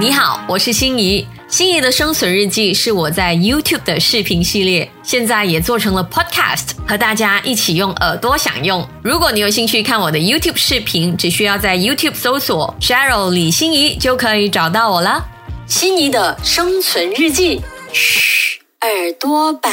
你好，我是心仪。心仪的生存日记是我在 YouTube 的视频系列，现在也做成了 Podcast，和大家一起用耳朵享用。如果你有兴趣看我的 YouTube 视频，只需要在 YouTube 搜索 Cheryl 李心怡就可以找到我了。心仪的生存日记，嘘，耳朵版。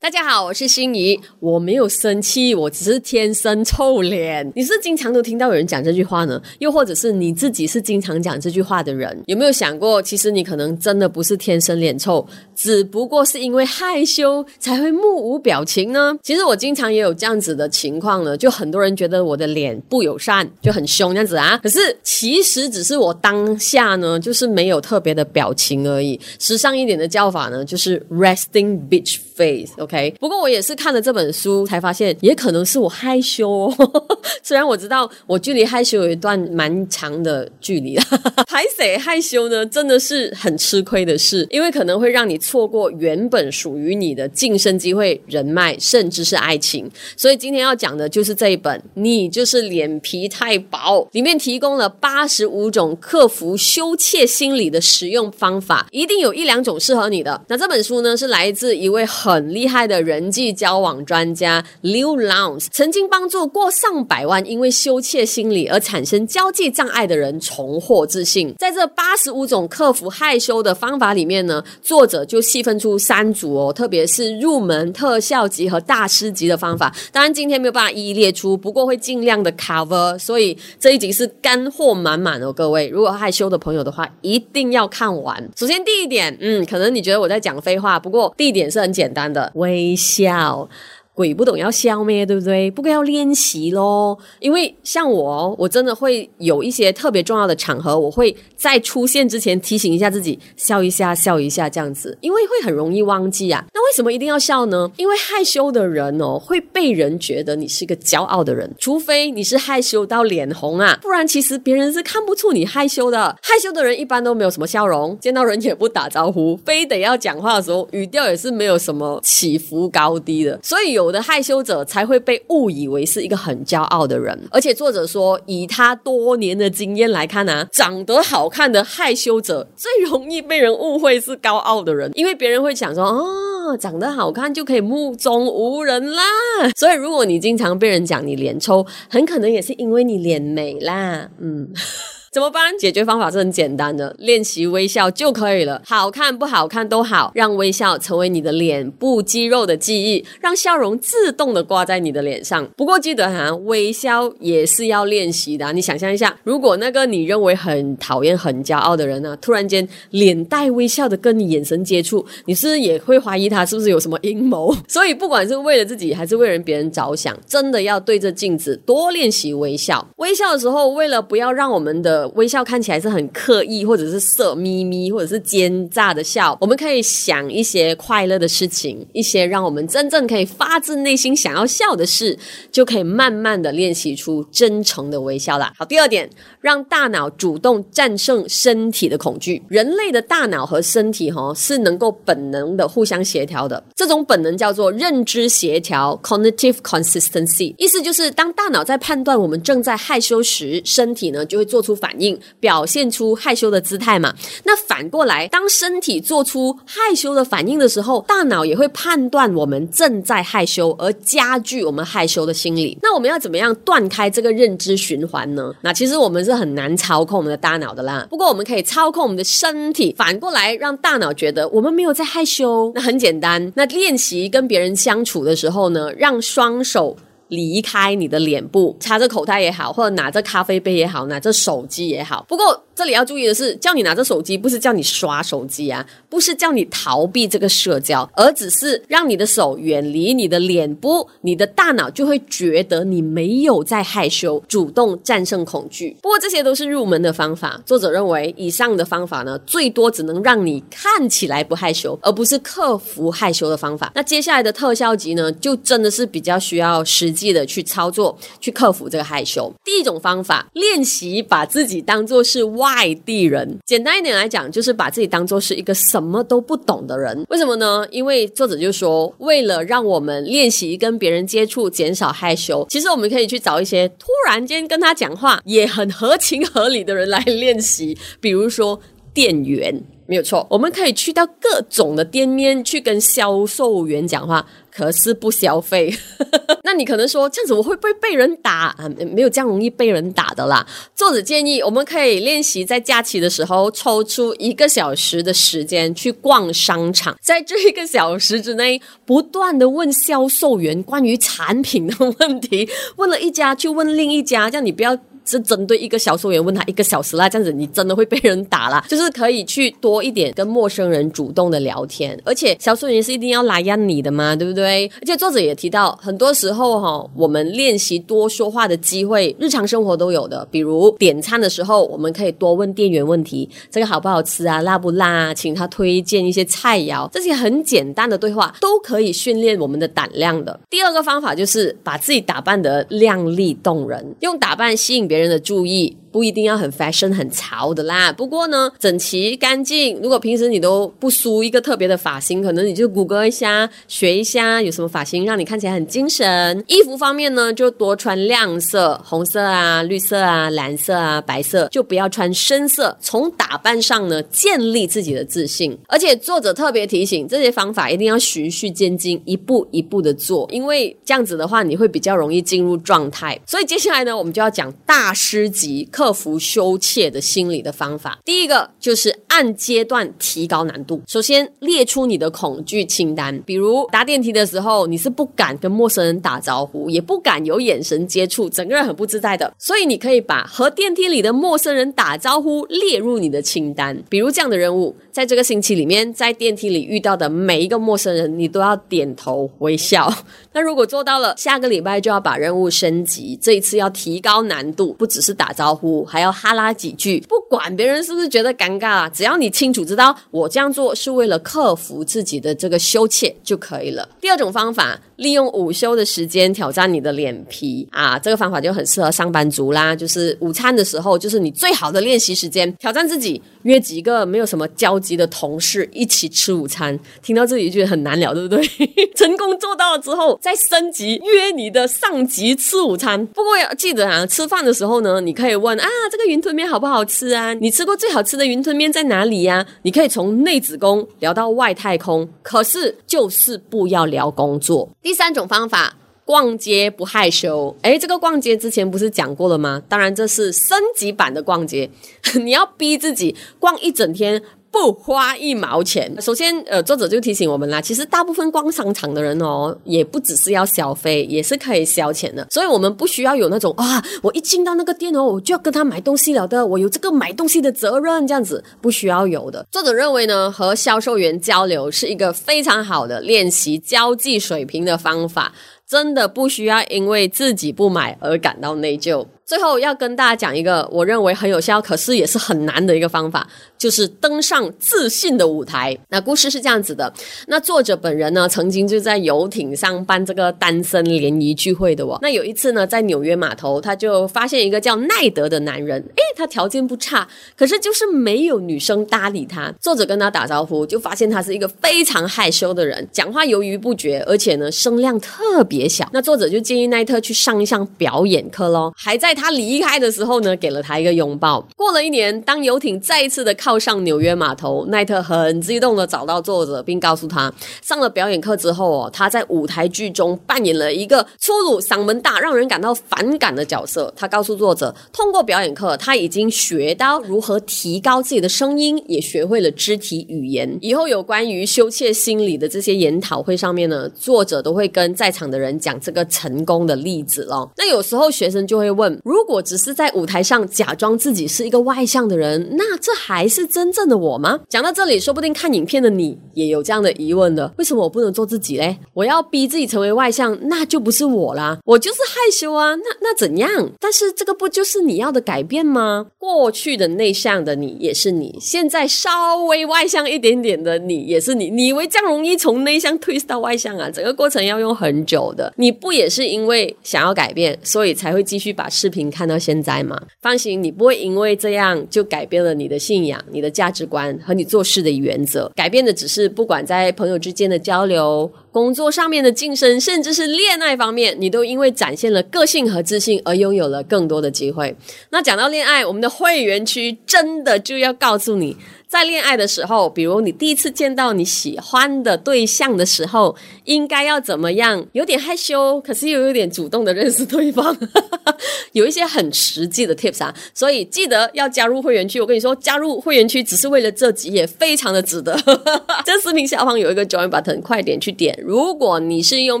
大家好，我是心怡，我没有生气，我只是天生臭脸。你是经常都听到有人讲这句话呢？又或者是你自己是经常讲这句话的人？有没有想过，其实你可能真的不是天生脸臭，只不过是因为害羞才会目无表情呢？其实我经常也有这样子的情况呢，就很多人觉得我的脸不友善，就很凶这样子啊。可是其实只是我当下呢，就是没有特别的表情而已。时尚一点的叫法呢，就是 resting bitch face，OK。不过我也是看了这本书才发现，也可能是我害羞。哦。虽然我知道我距离害羞有一段蛮长的距离，害谁害羞呢？真的是很吃亏的事，因为可能会让你错过原本属于你的晋升机会、人脉，甚至是爱情。所以今天要讲的就是这一本《你就是脸皮太薄》，里面提供了八十五种克服羞怯心理的实用方法，一定有一两种适合你的。那这本书呢，是来自一位很厉害。的人际交往专家 Liu Lounge 曾经帮助过上百万因为羞怯心理而产生交际障碍的人重获自信。在这八十五种克服害羞的方法里面呢，作者就细分出三组哦，特别是入门、特效级和大师级的方法。当然今天没有办法一一列出，不过会尽量的 cover。所以这一集是干货满满哦，各位如果害羞的朋友的话，一定要看完。首先第一点，嗯，可能你觉得我在讲废话，不过第一点是很简单单的。微笑。鬼不懂要笑咩，对不对？不过要练习咯。因为像我，我真的会有一些特别重要的场合，我会在出现之前提醒一下自己，笑一下，笑一下这样子，因为会很容易忘记啊。那为什么一定要笑呢？因为害羞的人哦，会被人觉得你是个骄傲的人，除非你是害羞到脸红啊，不然其实别人是看不出你害羞的。害羞的人一般都没有什么笑容，见到人也不打招呼，非得要讲话的时候，语调也是没有什么起伏高低的，所以有。有的害羞者才会被误以为是一个很骄傲的人，而且作者说，以他多年的经验来看啊，长得好看的害羞者最容易被人误会是高傲的人，因为别人会想说，哦，长得好看就可以目中无人啦。所以如果你经常被人讲你脸抽，很可能也是因为你脸美啦，嗯。怎么办？解决方法是很简单的，练习微笑就可以了。好看不好看都好，让微笑成为你的脸部肌肉的记忆，让笑容自动的挂在你的脸上。不过记得哈，微笑也是要练习的。你想象一下，如果那个你认为很讨厌、很骄傲的人呢，突然间脸带微笑的跟你眼神接触，你是也会怀疑他是不是有什么阴谋？所以不管是为了自己还是为人别人着想，真的要对着镜子多练习微笑。微笑的时候，为了不要让我们的微笑看起来是很刻意，或者是色眯眯，或者是奸诈的笑。我们可以想一些快乐的事情，一些让我们真正可以发自内心想要笑的事，就可以慢慢的练习出真诚的微笑啦。好，第二点，让大脑主动战胜身体的恐惧。人类的大脑和身体哈是能够本能的互相协调的，这种本能叫做认知协调 （cognitive consistency）。意思就是当大脑在判断我们正在害羞时，身体呢就会做出反。应表现出害羞的姿态嘛？那反过来，当身体做出害羞的反应的时候，大脑也会判断我们正在害羞，而加剧我们害羞的心理。那我们要怎么样断开这个认知循环呢？那其实我们是很难操控我们的大脑的啦。不过我们可以操控我们的身体，反过来让大脑觉得我们没有在害羞。那很简单，那练习跟别人相处的时候呢，让双手。离开你的脸部，插着口袋也好，或者拿着咖啡杯也好，拿着手机也好。不过这里要注意的是，叫你拿着手机，不是叫你刷手机啊，不是叫你逃避这个社交，而只是让你的手远离你的脸部，你的大脑就会觉得你没有在害羞，主动战胜恐惧。不过这些都是入门的方法。作者认为，以上的方法呢，最多只能让你看起来不害羞，而不是克服害羞的方法。那接下来的特效级呢，就真的是比较需要时。记得去操作，去克服这个害羞。第一种方法，练习把自己当做是外地人。简单一点来讲，就是把自己当做是一个什么都不懂的人。为什么呢？因为作者就说，为了让我们练习跟别人接触，减少害羞，其实我们可以去找一些突然间跟他讲话也很合情合理的人来练习。比如说。店员。没有错，我们可以去到各种的店面去跟销售员讲话，可是不消费。那你可能说这样子我会不会被人打啊？没有这样容易被人打的啦。作者建议我们可以练习在假期的时候抽出一个小时的时间去逛商场，在这一个小时之内不断的问销售员关于产品的问题，问了一家就问另一家，这样你不要。是针对一个销售员问他一个小时啦，这样子你真的会被人打啦。就是可以去多一点跟陌生人主动的聊天，而且销售员是一定要拉压你的嘛，对不对？而且作者也提到，很多时候哈，我们练习多说话的机会，日常生活都有的。比如点餐的时候，我们可以多问店员问题，这个好不好吃啊，辣不辣啊，请他推荐一些菜肴，这些很简单的对话都可以训练我们的胆量的。第二个方法就是把自己打扮得靓丽动人，用打扮吸引别。别人的注意。不一定要很 fashion 很潮的啦，不过呢，整齐干净。如果平时你都不梳一个特别的发型，可能你就谷歌一下，学一下有什么发型让你看起来很精神。衣服方面呢，就多穿亮色，红色啊、绿色啊、蓝色啊、白色，就不要穿深色。从打扮上呢，建立自己的自信。而且作者特别提醒，这些方法一定要循序渐进，一步一步的做，因为这样子的话，你会比较容易进入状态。所以接下来呢，我们就要讲大师级课。克服羞怯的心理的方法，第一个就是按阶段提高难度。首先列出你的恐惧清单，比如搭电梯的时候，你是不敢跟陌生人打招呼，也不敢有眼神接触，整个人很不自在的。所以你可以把和电梯里的陌生人打招呼列入你的清单。比如这样的任务，在这个星期里面，在电梯里遇到的每一个陌生人，你都要点头微笑。那如果做到了，下个礼拜就要把任务升级，这一次要提高难度，不只是打招呼。还要哈拉几句，不管别人是不是觉得尴尬啊，只要你清楚知道我这样做是为了克服自己的这个羞怯就可以了。第二种方法，利用午休的时间挑战你的脸皮啊，这个方法就很适合上班族啦。就是午餐的时候，就是你最好的练习时间，挑战自己，约几个没有什么交集的同事一起吃午餐。听到这里觉得很难了，对不对？成功做到了之后，再升级约你的上级吃午餐。不过要记得啊，吃饭的时候呢，你可以问。啊，这个云吞面好不好吃啊？你吃过最好吃的云吞面在哪里呀？你可以从内子宫聊到外太空，可是就是不要聊工作。第三种方法，逛街不害羞。诶，这个逛街之前不是讲过了吗？当然这是升级版的逛街，你要逼自己逛一整天。不花一毛钱。首先，呃，作者就提醒我们啦，其实大部分逛商场的人哦，也不只是要消费，也是可以消遣的。所以，我们不需要有那种啊，我一进到那个店哦，我就要跟他买东西了的，我有这个买东西的责任，这样子不需要有的。作者认为呢，和销售员交流是一个非常好的练习交际水平的方法，真的不需要因为自己不买而感到内疚。最后要跟大家讲一个我认为很有效，可是也是很难的一个方法，就是登上自信的舞台。那故事是这样子的：那作者本人呢，曾经就在游艇上办这个单身联谊聚会的哦。那有一次呢，在纽约码头，他就发现一个叫奈德的男人，诶，他条件不差，可是就是没有女生搭理他。作者跟他打招呼，就发现他是一个非常害羞的人，讲话犹豫不决，而且呢声量特别小。那作者就建议奈特去上一项表演课喽，还在。他离开的时候呢，给了他一个拥抱。过了一年，当游艇再一次的靠上纽约码头，奈特很激动的找到作者，并告诉他，上了表演课之后哦，他在舞台剧中扮演了一个粗鲁、嗓门大、让人感到反感的角色。他告诉作者，通过表演课，他已经学到如何提高自己的声音，也学会了肢体语言。以后有关于羞怯心理的这些研讨会上面呢，作者都会跟在场的人讲这个成功的例子咯。那有时候学生就会问。如果只是在舞台上假装自己是一个外向的人，那这还是真正的我吗？讲到这里，说不定看影片的你也有这样的疑问的：为什么我不能做自己嘞？我要逼自己成为外向，那就不是我啦，我就是害羞啊。那那怎样？但是这个不就是你要的改变吗？过去的内向的你也是你，现在稍微外向一点点的你也是你。你以为这样容易从内向退到外向啊？整个过程要用很久的。你不也是因为想要改变，所以才会继续把视频？看到现在吗？放心，你不会因为这样就改变了你的信仰、你的价值观和你做事的原则。改变的只是，不管在朋友之间的交流、工作上面的晋升，甚至是恋爱方面，你都因为展现了个性和自信而拥有了更多的机会。那讲到恋爱，我们的会员区真的就要告诉你。在恋爱的时候，比如你第一次见到你喜欢的对象的时候，应该要怎么样？有点害羞，可是又有点主动的认识对方，有一些很实际的 tips 啊。所以记得要加入会员区。我跟你说，加入会员区只是为了这集，也非常的值得。这视频下方有一个 join button，快点去点。如果你是用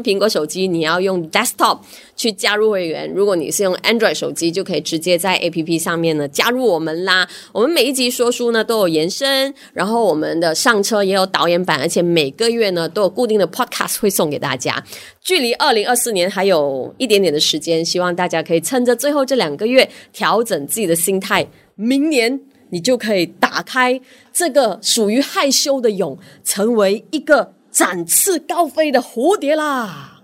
苹果手机，你要用 desktop 去加入会员；如果你是用 Android 手机，就可以直接在 APP 上面呢加入我们啦。我们每一集说书呢都有延伸，然后我们的上车也有导演版，而且每个月呢都有固定的 podcast 会送给大家。距离二零二四年还有一点点的时间，希望大家可以趁着最后这两个月调整自己的心态，明年你就可以打开这个属于害羞的蛹，成为一个展翅高飞的蝴蝶啦！